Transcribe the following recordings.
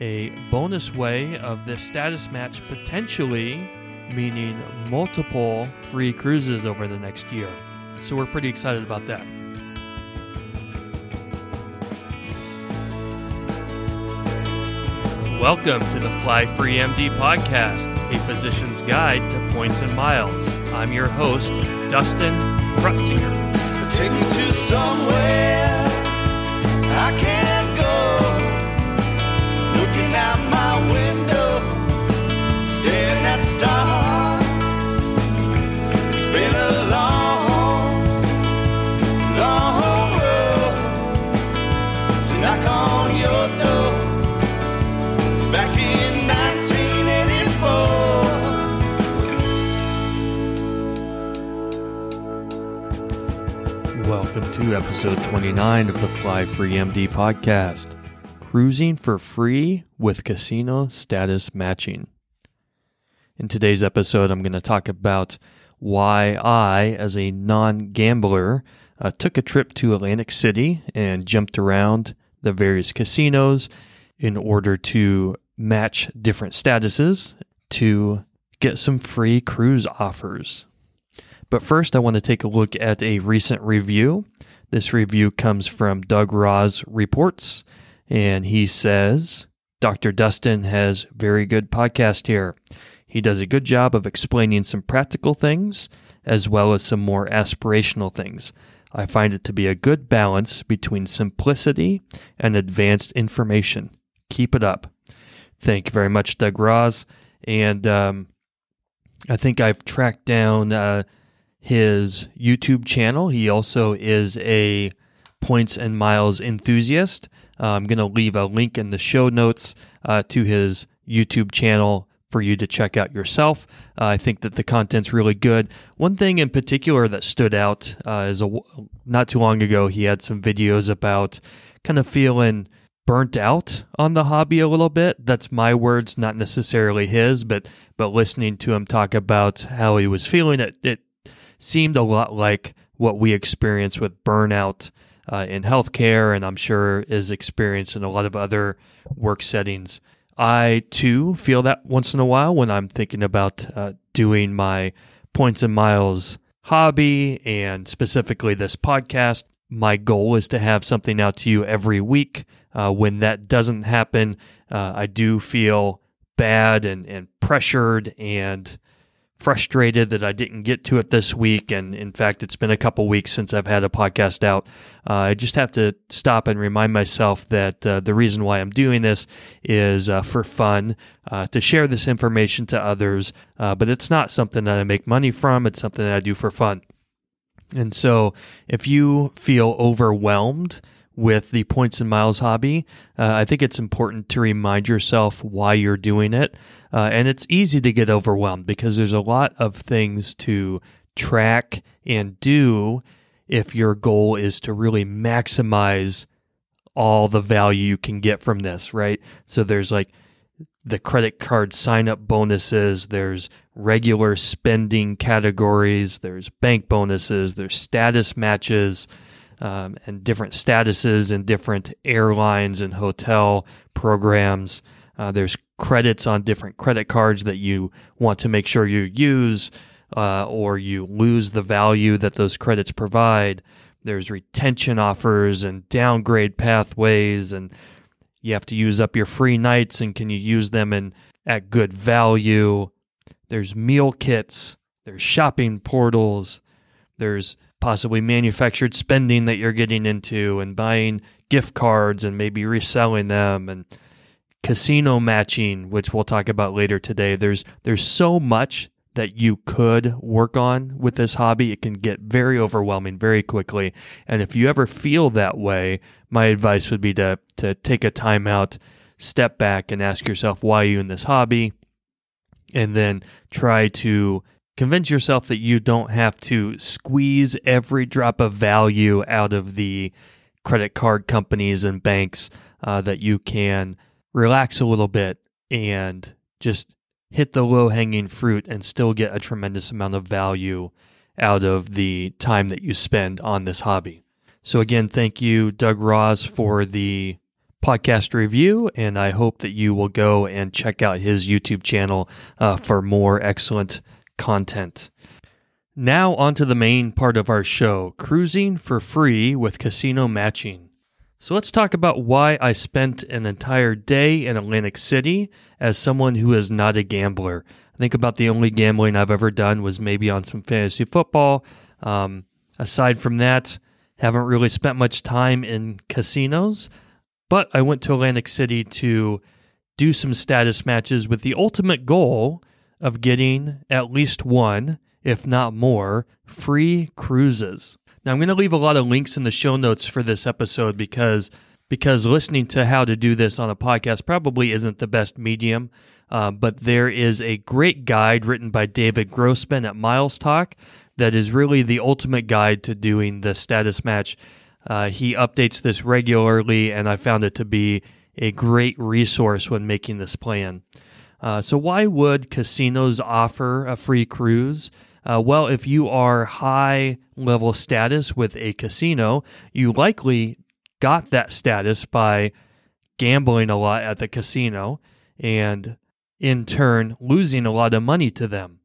a bonus way of this status match potentially meaning multiple free cruises over the next year. So we're pretty excited about that. Welcome to the Fly Free MD podcast, a physician's guide to points and miles. I'm your host, Dustin Krutzinger. To episode 29 of the Fly Free MD podcast Cruising for Free with Casino Status Matching. In today's episode, I'm going to talk about why I, as a non gambler, uh, took a trip to Atlantic City and jumped around the various casinos in order to match different statuses to get some free cruise offers. But first, I want to take a look at a recent review. This review comes from DugRoz Reports, and he says Dr. Dustin has very good podcast here. He does a good job of explaining some practical things as well as some more aspirational things. I find it to be a good balance between simplicity and advanced information. Keep it up. Thank you very much, DugRoz. And um, I think I've tracked down uh, his YouTube channel. He also is a points and miles enthusiast. Uh, I'm going to leave a link in the show notes uh, to his YouTube channel for you to check out yourself. Uh, I think that the content's really good. One thing in particular that stood out uh, is a, not too long ago, he had some videos about kind of feeling burnt out on the hobby a little bit. That's my words, not necessarily his, but but listening to him talk about how he was feeling, it it seemed a lot like what we experience with burnout uh, in healthcare, and I'm sure is experienced in a lot of other work settings. I too feel that once in a while when I'm thinking about uh, doing my points and miles hobby and specifically this podcast. My goal is to have something out to you every week. Uh, when that doesn't happen, uh, I do feel bad and, and pressured and frustrated that I didn't get to it this week. And in fact, it's been a couple weeks since I've had a podcast out. Uh, I just have to stop and remind myself that uh, the reason why I'm doing this is uh, for fun, uh, to share this information to others. Uh, but it's not something that I make money from, it's something that I do for fun. And so if you feel overwhelmed, with the points and miles hobby, uh, I think it's important to remind yourself why you're doing it. Uh, and it's easy to get overwhelmed because there's a lot of things to track and do if your goal is to really maximize all the value you can get from this, right? So there's like the credit card sign up bonuses, there's regular spending categories, there's bank bonuses, there's status matches um, and different statuses and different airlines and hotel programs. Uh, there's credits on different credit cards that you want to make sure you use, uh, or you lose the value that those credits provide. There's retention offers and downgrade pathways, and you have to use up your free nights, and can you use them in at good value? There's meal kits. There's shopping portals. There's possibly manufactured spending that you're getting into and buying gift cards and maybe reselling them and casino matching which we'll talk about later today. There's there's so much that you could work on with this hobby. It can get very overwhelming very quickly. And if you ever feel that way my advice would be to to take a time out step back and ask yourself why are you in this hobby and then try to convince yourself that you don't have to squeeze every drop of value out of the credit card companies and banks, uh, that you can relax a little bit and just hit the low hanging fruit and still get a tremendous amount of value out of the time that you spend on this hobby. So, again, thank you, DugRoz, for the podcast review, and I hope that you will go and check out his YouTube channel uh, for more excellent content. Now, on to the main part of our show cruising for free with casino matching. So, let's talk about why I spent an entire day in Atlantic City as someone who is not a gambler. I think about the only gambling I've ever done was maybe on some fantasy football. Um, aside from that, haven't really spent much time in casinos, but I went to Atlantic City to do some status matches with the ultimate goal of getting at least one if not more, free cruises. Now, I'm going to leave a lot of links in the show notes for this episode because because listening to how to do this on a podcast probably isn't the best medium. Uh, but there is a great guide written by David Grossman at MilesTalk that is really the ultimate guide to doing the status match. Uh, he updates this regularly, and I found it to be a great resource when making this plan. Uh, so, why would casinos offer a free cruise? Uh, well, if you are high level status with a casino, you likely got that status by gambling a lot at the casino and in turn losing a lot of money to them.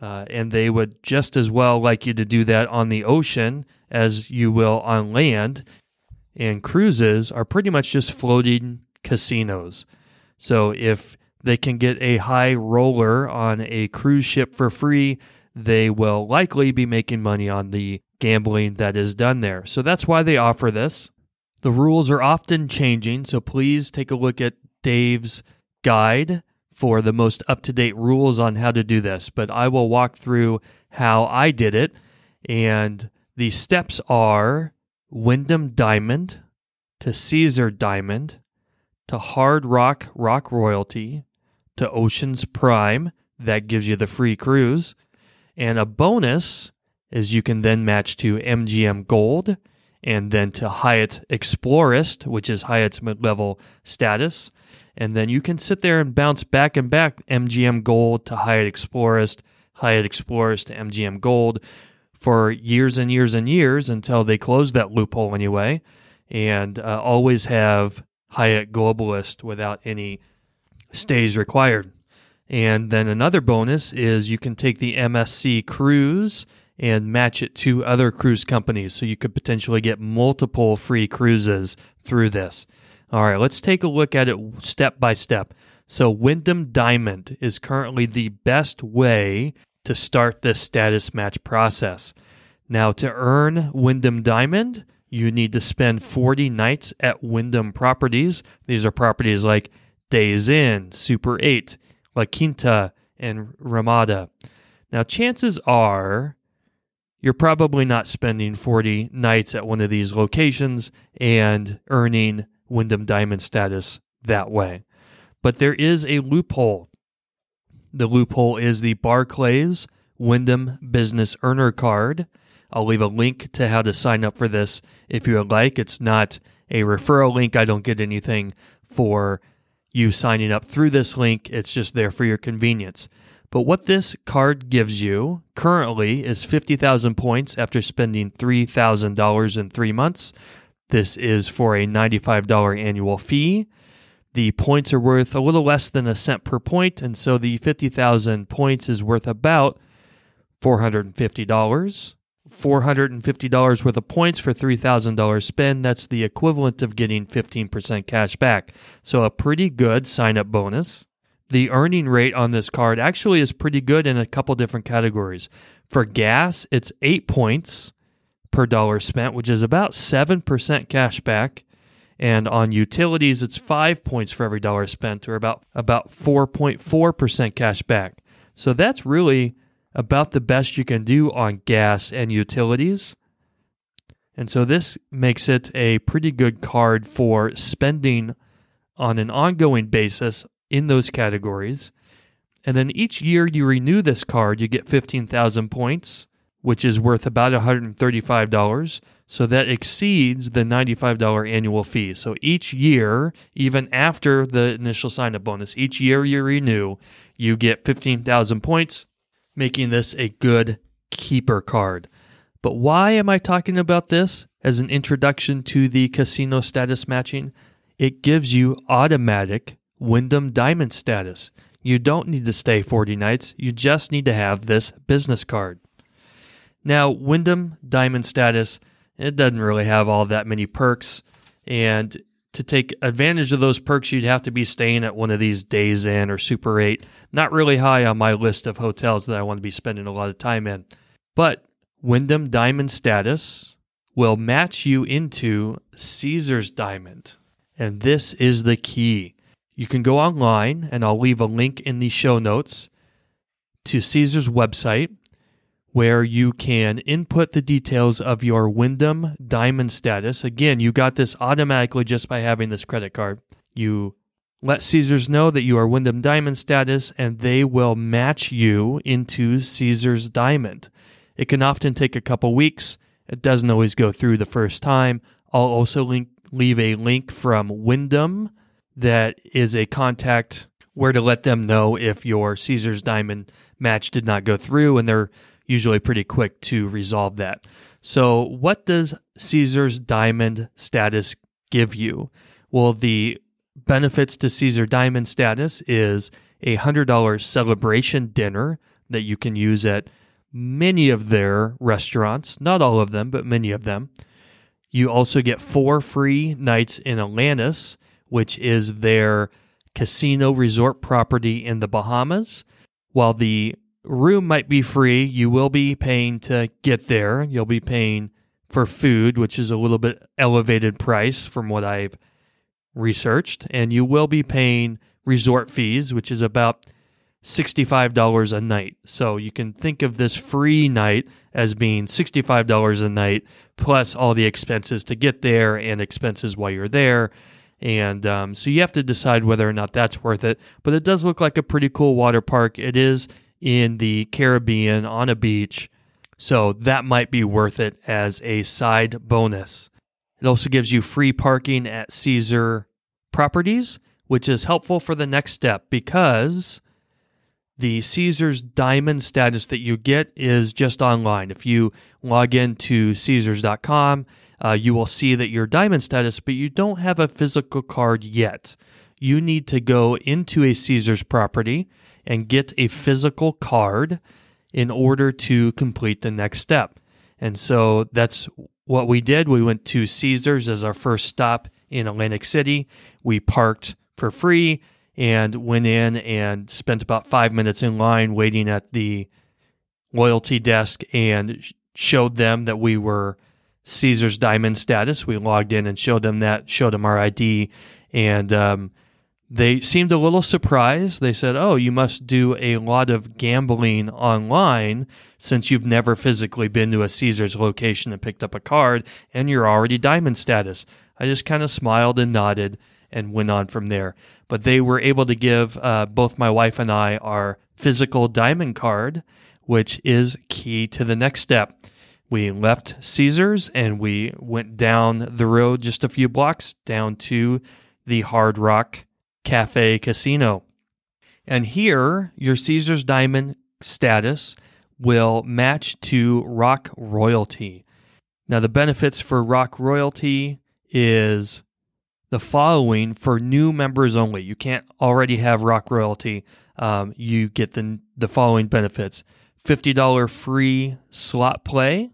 Uh, and they would just as well like you to do that on the ocean as you will on land. And cruises are pretty much just floating casinos. So if they can get a high roller on a cruise ship for free, they will likely be making money on the gambling that is done there. So that's why they offer this. The rules are often changing, so please take a look at Dave's guide for the most up to date rules on how to do this. But I will walk through how I did it. And the steps are Wyndham Diamond to Caesar Diamond to Hard Rock Rock Royalty to Oceans Prime. That gives you the free cruise and a bonus is you can then match to MGM Gold and then to Hyatt Explorist, which is Hyatt's mid level status. And then you can sit there and bounce back and back MGM Gold to Hyatt Explorist, Hyatt Explorist to MGM Gold for years and years and years until they close that loophole anyway. And uh, always have Hyatt Globalist without any stays required. And then another bonus is you can take the MSC cruise and match it to other cruise companies. So you could potentially get multiple free cruises through this. All right, let's take a look at it step by step. So, Wyndham Diamond is currently the best way to start this status match process. Now, to earn Wyndham Diamond, you need to spend 40 nights at Wyndham properties. These are properties like Days Inn, Super 8, La Quinta, and Ramada. Now, chances are you're probably not spending 40 nights at one of these locations and earning Wyndham Diamond status that way. But there is a loophole. The loophole is the Barclays Wyndham Business Earner Card. I'll leave a link to how to sign up for this if you would like. It's not a referral link. I don't get anything for you signing up through this link. It's just there for your convenience. But what this card gives you currently is 50,000 points after spending $3,000 in three months. This is for a $95 annual fee. The points are worth a little less than a cent per point, and so the 50,000 points is worth about $450. $450 worth of points for $3,000 spend. That's the equivalent of getting 15% cash back. So, a pretty good sign up bonus. The earning rate on this card actually is pretty good in a couple different categories. For gas, it's 8 points per dollar spent, which is about 7% cash back. And on utilities, it's 5 points for every dollar spent, or about, about 4.4% cash back. So, that's really about the best you can do on gas and utilities. And so this makes it a pretty good card for spending on an ongoing basis in those categories. And then each year you renew this card, you get 15,000 points, which is worth about $135. So that exceeds the $95 annual fee. So each year, even after the initial sign up bonus, each year you renew, you get 15,000 points making this a good keeper card. But why am I talking about this as an introduction to the casino status matching? it gives you automatic Wyndham Diamond status. You don't need to stay 40 nights, you just need to have this business card. Now, Wyndham Diamond status, it doesn't really have all that many perks, and to take advantage of those perks, you'd have to be staying at one of these Days Inn or Super 8. Not really high on my list of hotels that I want to be spending a lot of time in. But Wyndham Diamond status will match you into Caesars Diamond. And this is the key. You can go online, and I'll leave a link in the show notes to Caesars website where you can input the details of your Wyndham Diamond status. Again, you got this automatically just by having this credit card. You let Caesars know that you are Wyndham Diamond status, and they will match you into Caesars Diamond. It can often take a couple weeks. It doesn't always go through the first time. I'll also link, leave a link from Wyndham that is a contact where to let them know if your Caesars Diamond match did not go through, and they're usually pretty quick to resolve that. So, what does Caesar's Diamond status give you? Well, the benefits to Caesar Diamond status is a $100 celebration dinner that you can use at many of their restaurants, not all of them, but many of them. You also get four free nights in Atlantis, which is their casino resort property in the Bahamas. While the room might be free. You will be paying to get there. You'll be paying for food, which is a little bit elevated price from what I've researched, and you will be paying resort fees, which is about $65 a night. So you can think of this free night as being $65 a night plus all the expenses to get there and expenses while you're there. And um, so you have to decide whether or not that's worth it. But it does look like a pretty cool water park. It is in the Caribbean on a beach. So that might be worth it as a side bonus. It also gives you free parking at Caesar properties, which is helpful for the next step because the Caesars Diamond status that you get is just online. If you log into Caesars.com, uh, you will see that your Diamond status, but you don't have a physical card yet. You need to go into a Caesars property and get a physical card in order to complete the next step. And so that's what we did. We went to Caesars as our first stop in Atlantic City. We parked for free and went in and spent about five minutes in line waiting at the loyalty desk and showed them that we were Caesar's Diamond status. We logged in and showed them that, showed them our ID, and um, they seemed a little surprised. They said, Oh, you must do a lot of gambling online since you've never physically been to a Caesars location and picked up a card and you're already diamond status. I just kind of smiled and nodded and went on from there. But they were able to give uh, both my wife and I our physical diamond card, which is key to the next step. We left Caesars and we went down the road just a few blocks down to the Hard Rock Cafe Casino. And here, your Caesar's Diamond status will match to Rock Royalty. Now, the benefits for Rock Royalty is the following for new members only. You can't already have Rock Royalty. Um, you get the, the following benefits $50 free slot play,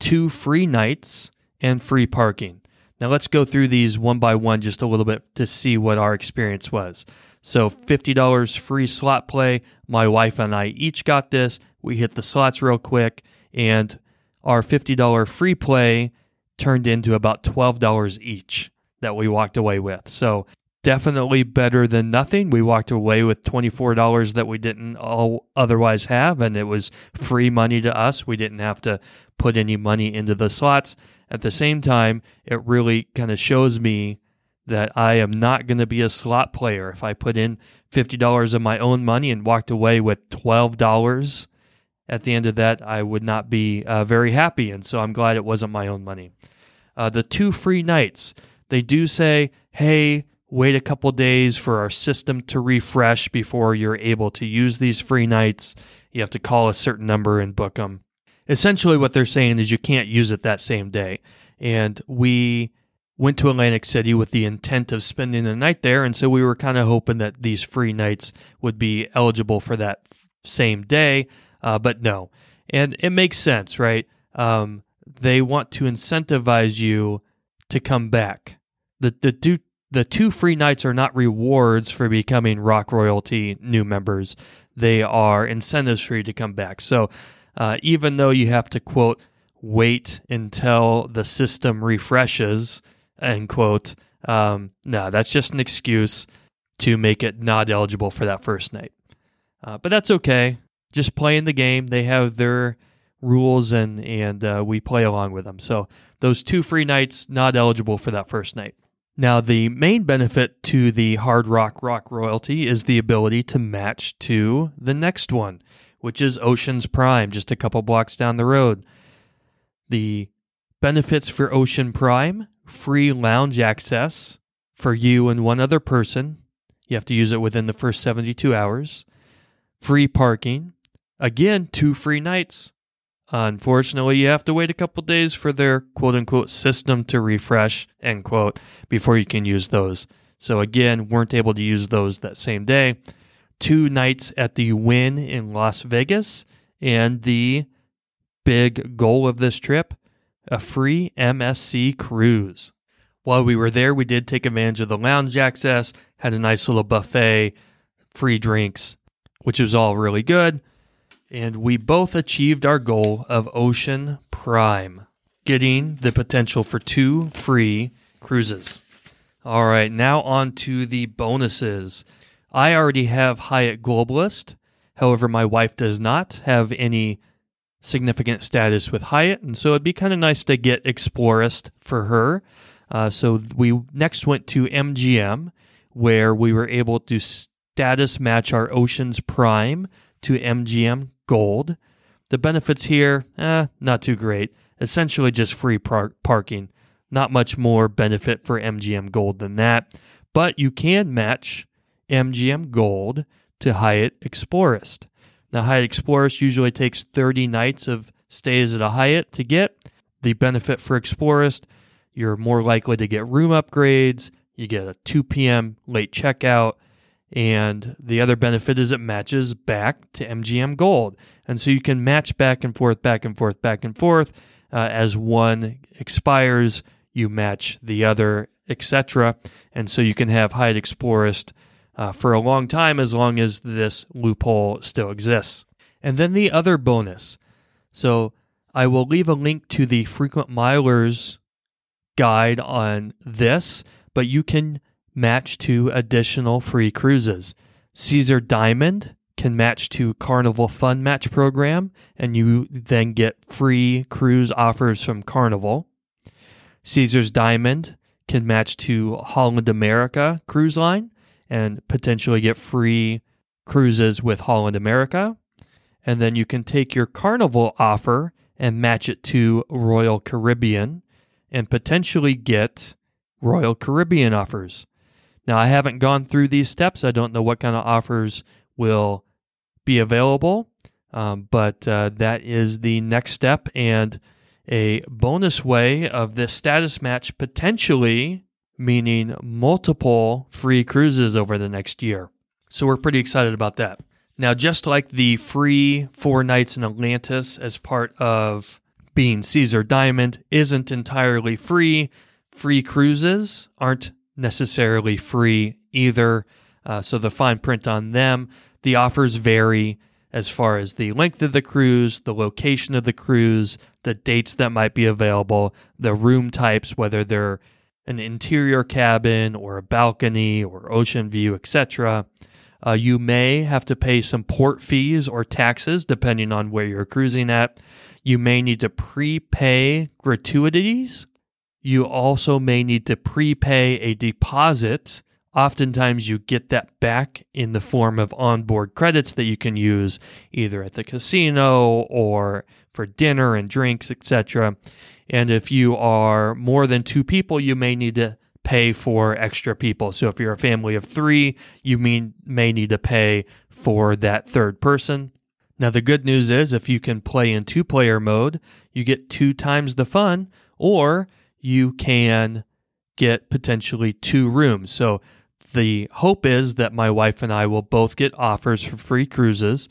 two free nights, and free parking. Now let's go through these one by one just a little bit to see what our experience was. So $50 free slot play. My wife and I each got this. We hit the slots real quick, and our $50 free play turned into about $12 each that we walked away with. So definitely better than nothing. We walked away with $24 that we didn't all otherwise have, and it was free money to us. We didn't have to put any money into the slots. At the same time, it really kind of shows me that I am not going to be a slot player. If I put in $50 of my own money and walked away with $12 at the end of that, I would not be uh, very happy. And so I'm glad it wasn't my own money. Uh, the two free nights, they do say, hey, wait a couple days for our system to refresh before you're able to use these free nights. You have to call a certain number and book them essentially what they're saying is you can't use it that same day. And we went to Atlantic City with the intent of spending the night there. And so we were kind of hoping that these free nights would be eligible for that f- same day. Uh, but no. And it makes sense, right? Um, they want to incentivize you to come back. The, the, two, the two free nights are not rewards for becoming Rock Royalty new members, they are incentives for you to come back. So uh, even though you have to, quote, wait until the system refreshes, end quote. Um, no, that's just an excuse to make it not eligible for that first night. Uh, but that's okay. Just playing the game. They have their rules and and uh, we play along with them. So those two free nights not eligible for that first night. Now the main benefit to the Hard Rock Rock royalty is the ability to match to the next one, which is Oceans Prime, just a couple blocks down the road. The benefits for Ocean Prime free lounge access for you and one other person. You have to use it within the first 72 hours. Free parking. Again, two free nights. Unfortunately, you have to wait a couple days for their quote unquote system to refresh, end quote, before you can use those. So, again, weren't able to use those that same day. Two nights at the Wynn in Las Vegas, and the big goal of this trip a free MSC cruise. While we were there, we did take advantage of the lounge access, had a nice little buffet, free drinks, which was all really good. And we both achieved our goal of Ocean Prime, getting the potential for two free cruises. All right, now on to the bonuses. I already have Hyatt Globalist. However, my wife does not have any significant status with Hyatt, and so it'd be kind of nice to get Explorist for her. Uh, so we next went to MGM, where we were able to status match our Oceans Prime to MGM Gold. The benefits here, eh, not too great. Essentially just free par- parking. Not much more benefit for MGM Gold than that. But you can match MGM Gold to Hyatt Explorist. Now, Hyatt Explorist usually takes 30 nights of stays at a Hyatt to get. The benefit for Explorist, you're more likely to get room upgrades, you get a 2 p.m. late checkout, and the other benefit is it matches back to MGM Gold. And so you can match back and forth, back and forth, back and forth. Uh, as one expires, you match the other, etc. And so you can have Hyatt Explorist uh, for a long time as long as this loophole still exists. And then the other bonus. So I will leave a link to the frequent milers guide on this, but you can match to additional free cruises. Caesar Diamond can match to Carnival Fun Match Program, and you then get free cruise offers from Carnival. Caesar's Diamond can match to Holland America Cruise Line and potentially get free cruises with Holland America. And then you can take your Carnival offer and match it to Royal Caribbean and potentially get Royal Caribbean offers. Now, I haven't gone through these steps. I don't know what kind of offers will be available, um, but uh, that is the next step and a bonus way of this status match potentially meaning multiple free cruises over the next year. So we're pretty excited about that. Now, just like the free four nights in Atlantis as part of being Caesar Diamond isn't entirely free, free cruises aren't necessarily free either. Uh, so the fine print on them, the offers vary as far as the length of the cruise, the location of the cruise, the dates that might be available, the room types, whether they're an interior cabin or a balcony or ocean view, etc. Uh, you may have to pay some port fees or taxes depending on where you're cruising at. You may need to prepay gratuities. You also may need to prepay a deposit. Oftentimes, you get that back in the form of onboard credits that you can use either at the casino or for dinner and drinks, etc. And if you are more than two people, you may need to pay for extra people. So if you're a family of three, you mean, may need to pay for that third person. Now, the good news is if you can play in two player mode, you get two times the fun, or you can get potentially two rooms. So the hope is that my wife and I will both get offers for free cruises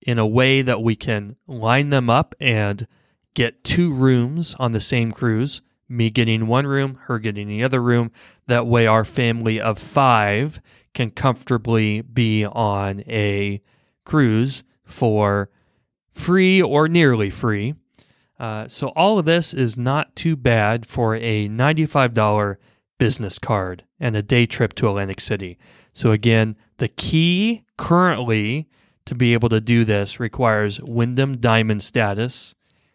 in a way that we can line them up and get two rooms on the same cruise. Me getting one room, her getting the other room. That way, our family of five can comfortably be on a cruise for free or nearly free. Uh, so, all of this is not too bad for a $95 business card and a day trip to Atlantic City. So, again, the key currently to be able to do this requires Wyndham Diamond status,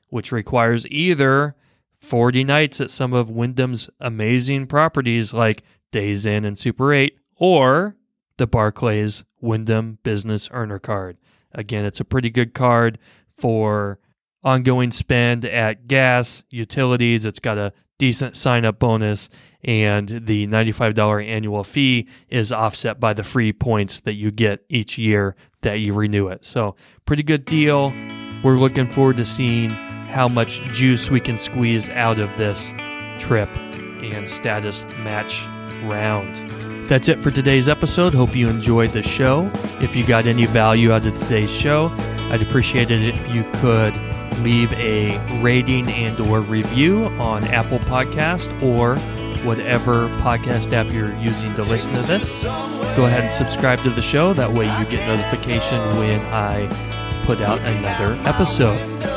which requires either 40 nights at some of Wyndham's amazing properties like Days Inn and Super 8, or the Barclays Wyndham Business Earner Card. Again, it's a pretty good card for ongoing spend at gas, utilities. It's got a decent sign up bonus, and the $95 annual fee is offset by the free points that you get each year that you renew it. So, pretty good deal. We're looking forward to seeing how much juice we can squeeze out of this trip and status match round. That's it for today's episode. Hope you enjoyed the show. If you got any value out of today's show, I'd appreciate it if you could leave a rating and or review on Apple Podcast or whatever podcast app you're using to listen to this. Go ahead and subscribe to the show. That way you get notification when I put out another episode.